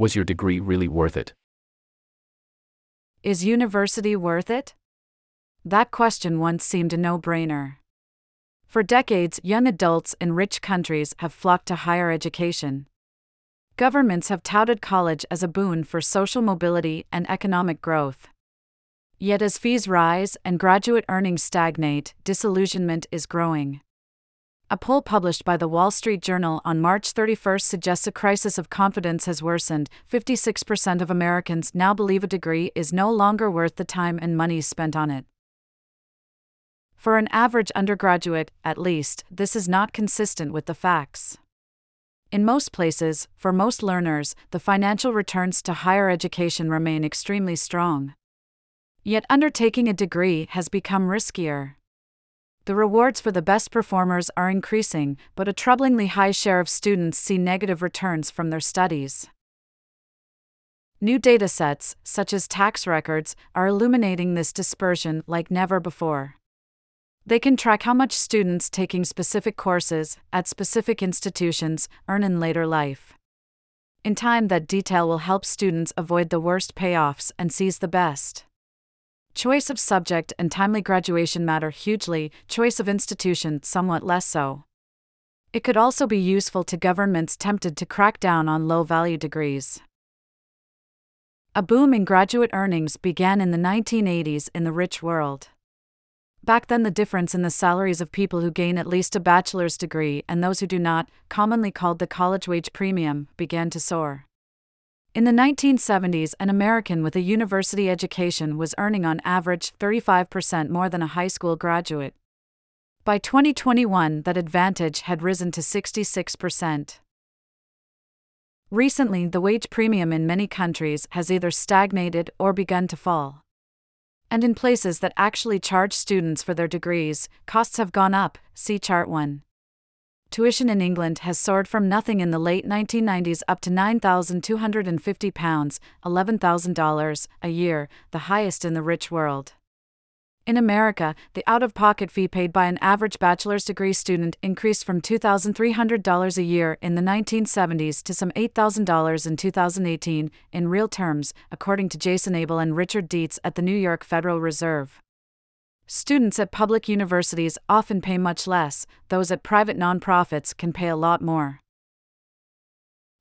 Was your degree really worth it? Is university worth it? That question once seemed a no brainer. For decades, young adults in rich countries have flocked to higher education. Governments have touted college as a boon for social mobility and economic growth. Yet, as fees rise and graduate earnings stagnate, disillusionment is growing. A poll published by the Wall Street Journal on March 31 suggests a crisis of confidence has worsened. 56% of Americans now believe a degree is no longer worth the time and money spent on it. For an average undergraduate, at least, this is not consistent with the facts. In most places, for most learners, the financial returns to higher education remain extremely strong. Yet undertaking a degree has become riskier. The rewards for the best performers are increasing, but a troublingly high share of students see negative returns from their studies. New datasets, such as tax records, are illuminating this dispersion like never before. They can track how much students taking specific courses at specific institutions earn in later life. In time, that detail will help students avoid the worst payoffs and seize the best. Choice of subject and timely graduation matter hugely, choice of institution somewhat less so. It could also be useful to governments tempted to crack down on low value degrees. A boom in graduate earnings began in the 1980s in the rich world. Back then, the difference in the salaries of people who gain at least a bachelor's degree and those who do not, commonly called the college wage premium, began to soar. In the 1970s, an American with a university education was earning on average 35% more than a high school graduate. By 2021, that advantage had risen to 66%. Recently, the wage premium in many countries has either stagnated or begun to fall. And in places that actually charge students for their degrees, costs have gone up, see Chart 1 tuition in England has soared from nothing in the late 1990s up to £9,250, $11,000 a year, the highest in the rich world. In America, the out of pocket fee paid by an average bachelor's degree student increased from $2,300 a year in the 1970s to some $8,000 in 2018, in real terms, according to Jaison Abel and Richard Deitz at the New York Federal Reserve. Students at public universities often pay much less, those at private nonprofits can pay a lot more.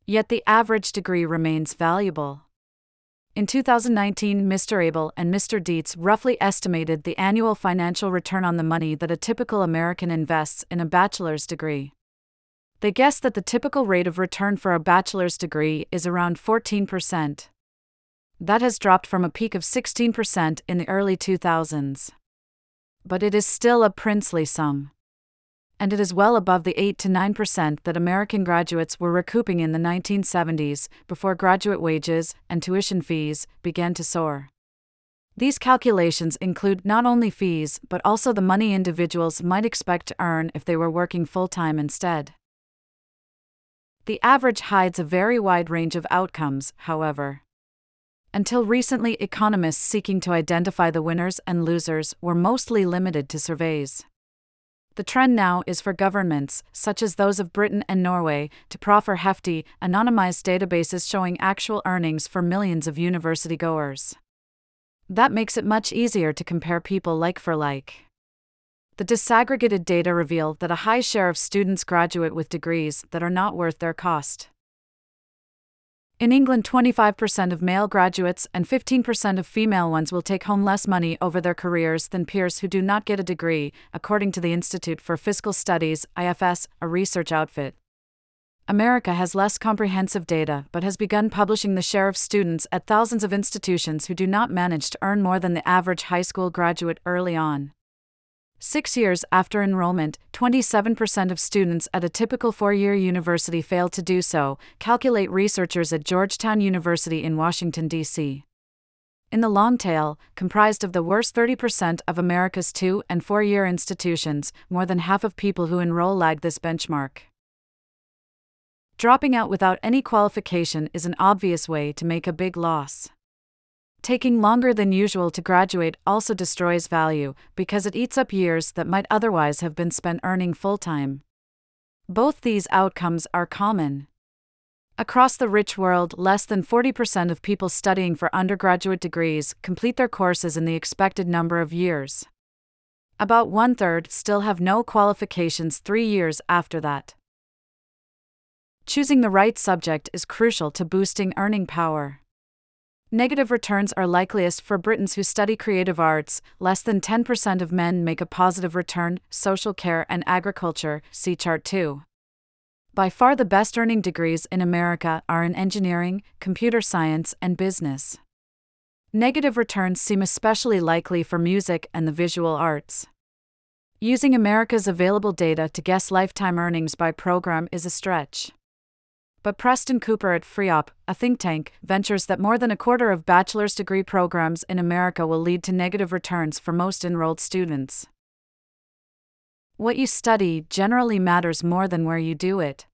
Yet the average degree remains valuable. In 2019, Mr. Abel and Mr. Deitz roughly estimated the annual financial return on the money that a typical American invests in a bachelor's degree. They guess that the typical rate of return for a bachelor's degree is around 14%. That has dropped from a peak of 16% in the early 2000s but it is still a princely sum. And it is well above the 8 to 9% that American graduates were recouping in the 1970s, before graduate wages and tuition fees began to soar. These calculations include not only fees but also the money individuals might expect to earn if they were working full time instead. The average hides a very wide range of outcomes, however. Until recently, economists seeking to identify the winners and losers were mostly limited to surveys. The trend now is for governments, such as those of Britain and Norway, to proffer hefty, anonymized databases showing actual earnings for millions of university goers. That makes it much easier to compare people like for like. The disaggregated data reveal that a high share of students graduate with degrees that are not worth their cost. In England, 25% of male graduates and 15% of female ones will take home less money over their careers than peers who do not get a degree, according to the Institute for Fiscal Studies, IFS, a research outfit. America has less comprehensive data but has begun publishing the share of students at thousands of institutions who do not manage to earn more than the average high school graduate early on. Six years after enrollment, 27% of students at a typical four year university fail to do so, calculate researchers at Georgetown University in Washington, D.C. In the long tail, comprised of the worst 30% of America's two and four year institutions, more than half of people who enroll lag this benchmark. Dropping out without any qualification is an obvious way to make a big loss. Taking longer than usual to graduate also destroys value because it eats up years that might otherwise have been spent earning full time. Both these outcomes are common. Across the rich world, less than 40% of people studying for undergraduate degrees complete their courses in the expected number of years. About one third still have no qualifications three years after that. Choosing the right subject is crucial to boosting earning power. Negative returns are likeliest for Britons who study creative arts. Less than 10% of men make a positive return, social care and agriculture, see chart 2. By far the best earning degrees in America are in engineering, computer science, and business. Negative returns seem especially likely for music and the visual arts. Using America's available data to guess lifetime earnings by program is a stretch. But Preston Cooper at FREOPP, a think tank, ventures that more than a quarter of bachelor's degree programs in America will lead to negative returns for most enrolled students. What you study generally matters more than where you do it.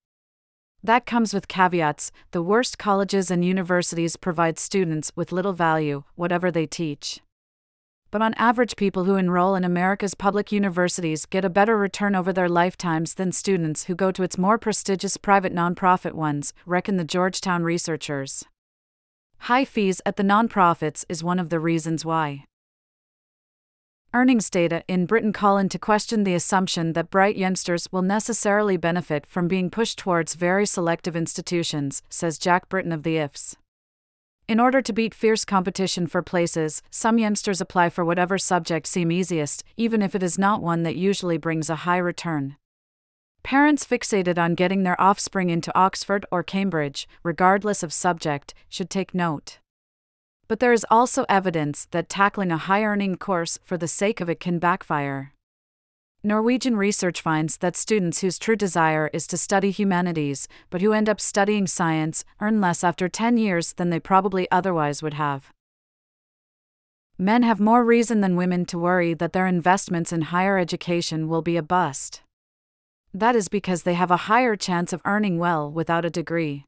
That comes with caveats the worst colleges and universities provide students with little value, whatever they teach. But on average, people who enroll in America's public universities get a better return over their lifetimes than students who go to its more prestigious private nonprofit ones, reckon the Georgetown researchers. High fees at the nonprofits is one of the reasons why. Earnings data in Britain call into question the assumption that bright youngsters will necessarily benefit from being pushed towards very selective institutions, says Jack Britton of the IFS. In order to beat fierce competition for places, some youngsters apply for whatever subject seem easiest, even if it is not one that usually brings a high return. Parents fixated on getting their offspring into Oxford or Cambridge, regardless of subject, should take note. But there is also evidence that tackling a high earning course for the sake of it can backfire. Norwegian research finds that students whose true desire is to study humanities, but who end up studying science, earn less after 10 years than they probably otherwise would have. Men have more reason than women to worry that their investments in higher education will be a bust. That is because they have a higher chance of earning well without a degree.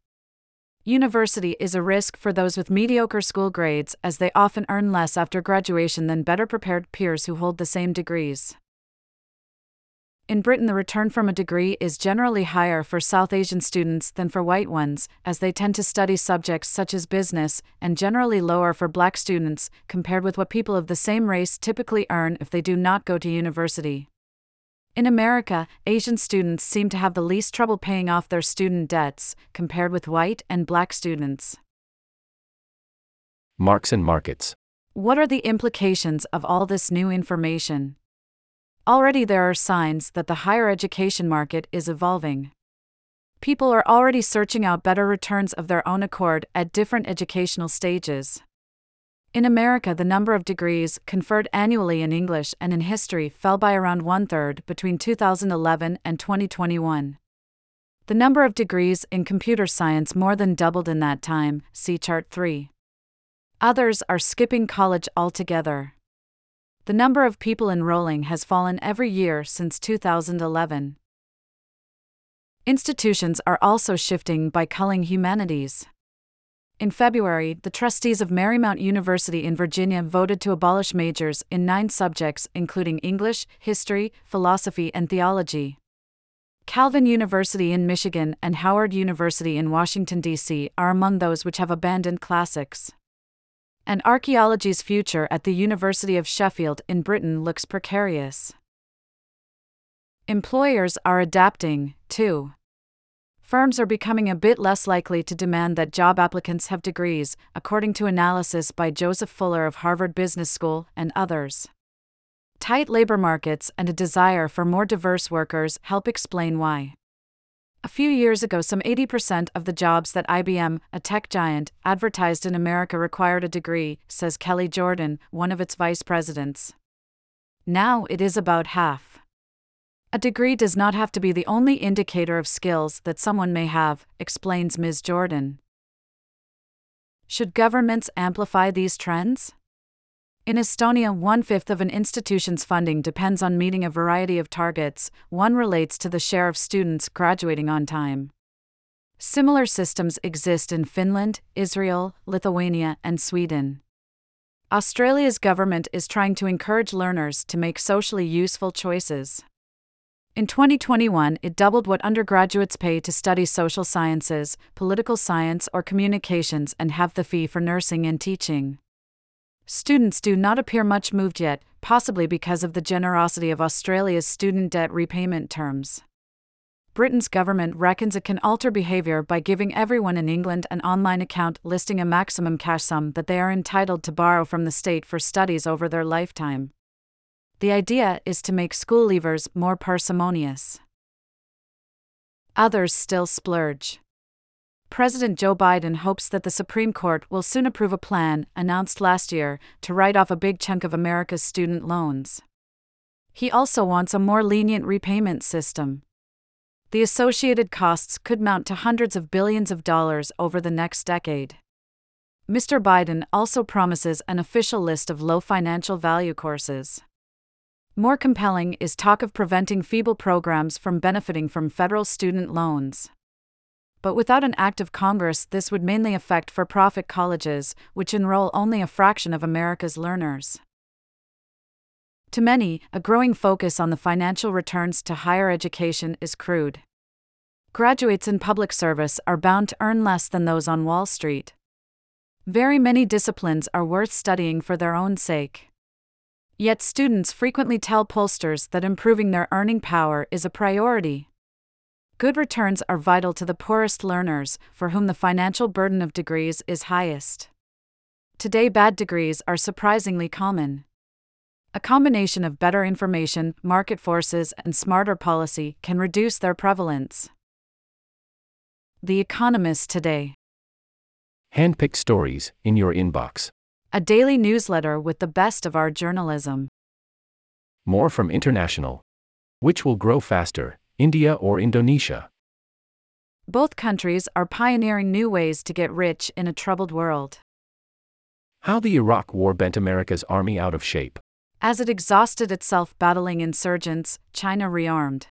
University is a risk for those with mediocre school grades as they often earn less after graduation than better prepared peers who hold the same degrees. In Britain, the return from a degree is generally higher for South Asian students than for white ones, as they tend to study subjects such as business, and generally lower for black students, compared with what people of the same race typically earn if they do not go to university. In America, Asian students seem to have the least trouble paying off their student debts, compared with white and black students. Marks and markets. What are the implications of all this new information? Already there are signs that the higher education market is evolving. People are already searching out better returns of their own accord at different educational stages. In America, the number of degrees conferred annually in English and in history fell by around one third between 2011 and 2021. The number of degrees in computer science more than doubled in that time, see Chart 3. Others are skipping college altogether. The number of people enrolling has fallen every year since 2011. Institutions are also shifting by culling humanities. In February, the trustees of Marymount University in Virginia voted to abolish majors in nine subjects, including English, history, philosophy, and theology. Calvin University in Michigan and Howard University in Washington, D.C. are among those which have abandoned classics. And archaeology's future at the University of Sheffield in Britain looks precarious. Employers are adapting, too firms are becoming a bit less likely to demand that job applicants have degrees, according to analysis by Joseph Fuller of Harvard Business School and others. Tight labor markets and a desire for more diverse workers help explain why. A few years ago, some 80% of the jobs that IBM, a tech giant, advertised in America required a degree, says Kelli Jordan, one of its vice presidents. Now it is about half. A degree does not have to be the only indicator of skills that someone may have, explains Ms. Jordan. Should governments amplify these trends? In Estonia, one fifth of an institution's funding depends on meeting a variety of targets, one relates to the share of students graduating on time. Similar systems exist in Finland, Israel, Lithuania, and Sweden. Australia's government is trying to encourage learners to make socially useful choices. In 2021, it doubled what undergraduates pay to study social sciences, political science, or communications and half the fee for nursing and teaching. Students do not appear much moved yet, possibly because of the generosity of Australia's student debt repayment terms. Britain's government reckons it can alter behaviour by giving everyone in England an online account listing a maximum cash sum that they are entitled to borrow from the state for studies over their lifetime. The idea is to make school leavers more parsimonious. Others still splurge. President Joe Biden hopes that the Supreme Court will soon approve a plan, announced last year, to write off a big chunk of America's student loans. He also wants a more lenient repayment system the associated costs could mount to hundreds of billions of dollars over the next decade. Mr. Biden also promises an official list of low financial value courses. More compelling is talk of preventing feeble programs from benefiting from federal student loans. But without an act of Congress, this would mainly affect for profit colleges, which enroll only a fraction of America's learners. To many, a growing focus on the financial returns to higher education is crude. Graduates in public service are bound to earn less than those on Wall Street. Very many disciplines are worth studying for their own sake. Yet students frequently tell pollsters that improving their earning power is a priority. Good returns are vital to the poorest learners, for whom the financial burden of degrees is highest. Today, bad degrees are surprisingly common. A combination of better information, market forces, and smarter policy can reduce their prevalence. The Economist Today. Handpicked stories in your inbox. A daily newsletter with the best of our journalism. More from International. Which will grow faster, India or Indonesia? Both countries are pioneering new ways to get rich in a troubled world. How the Iraq War bent America's army out of shape. As it exhausted itself battling insurgents, China rearmed.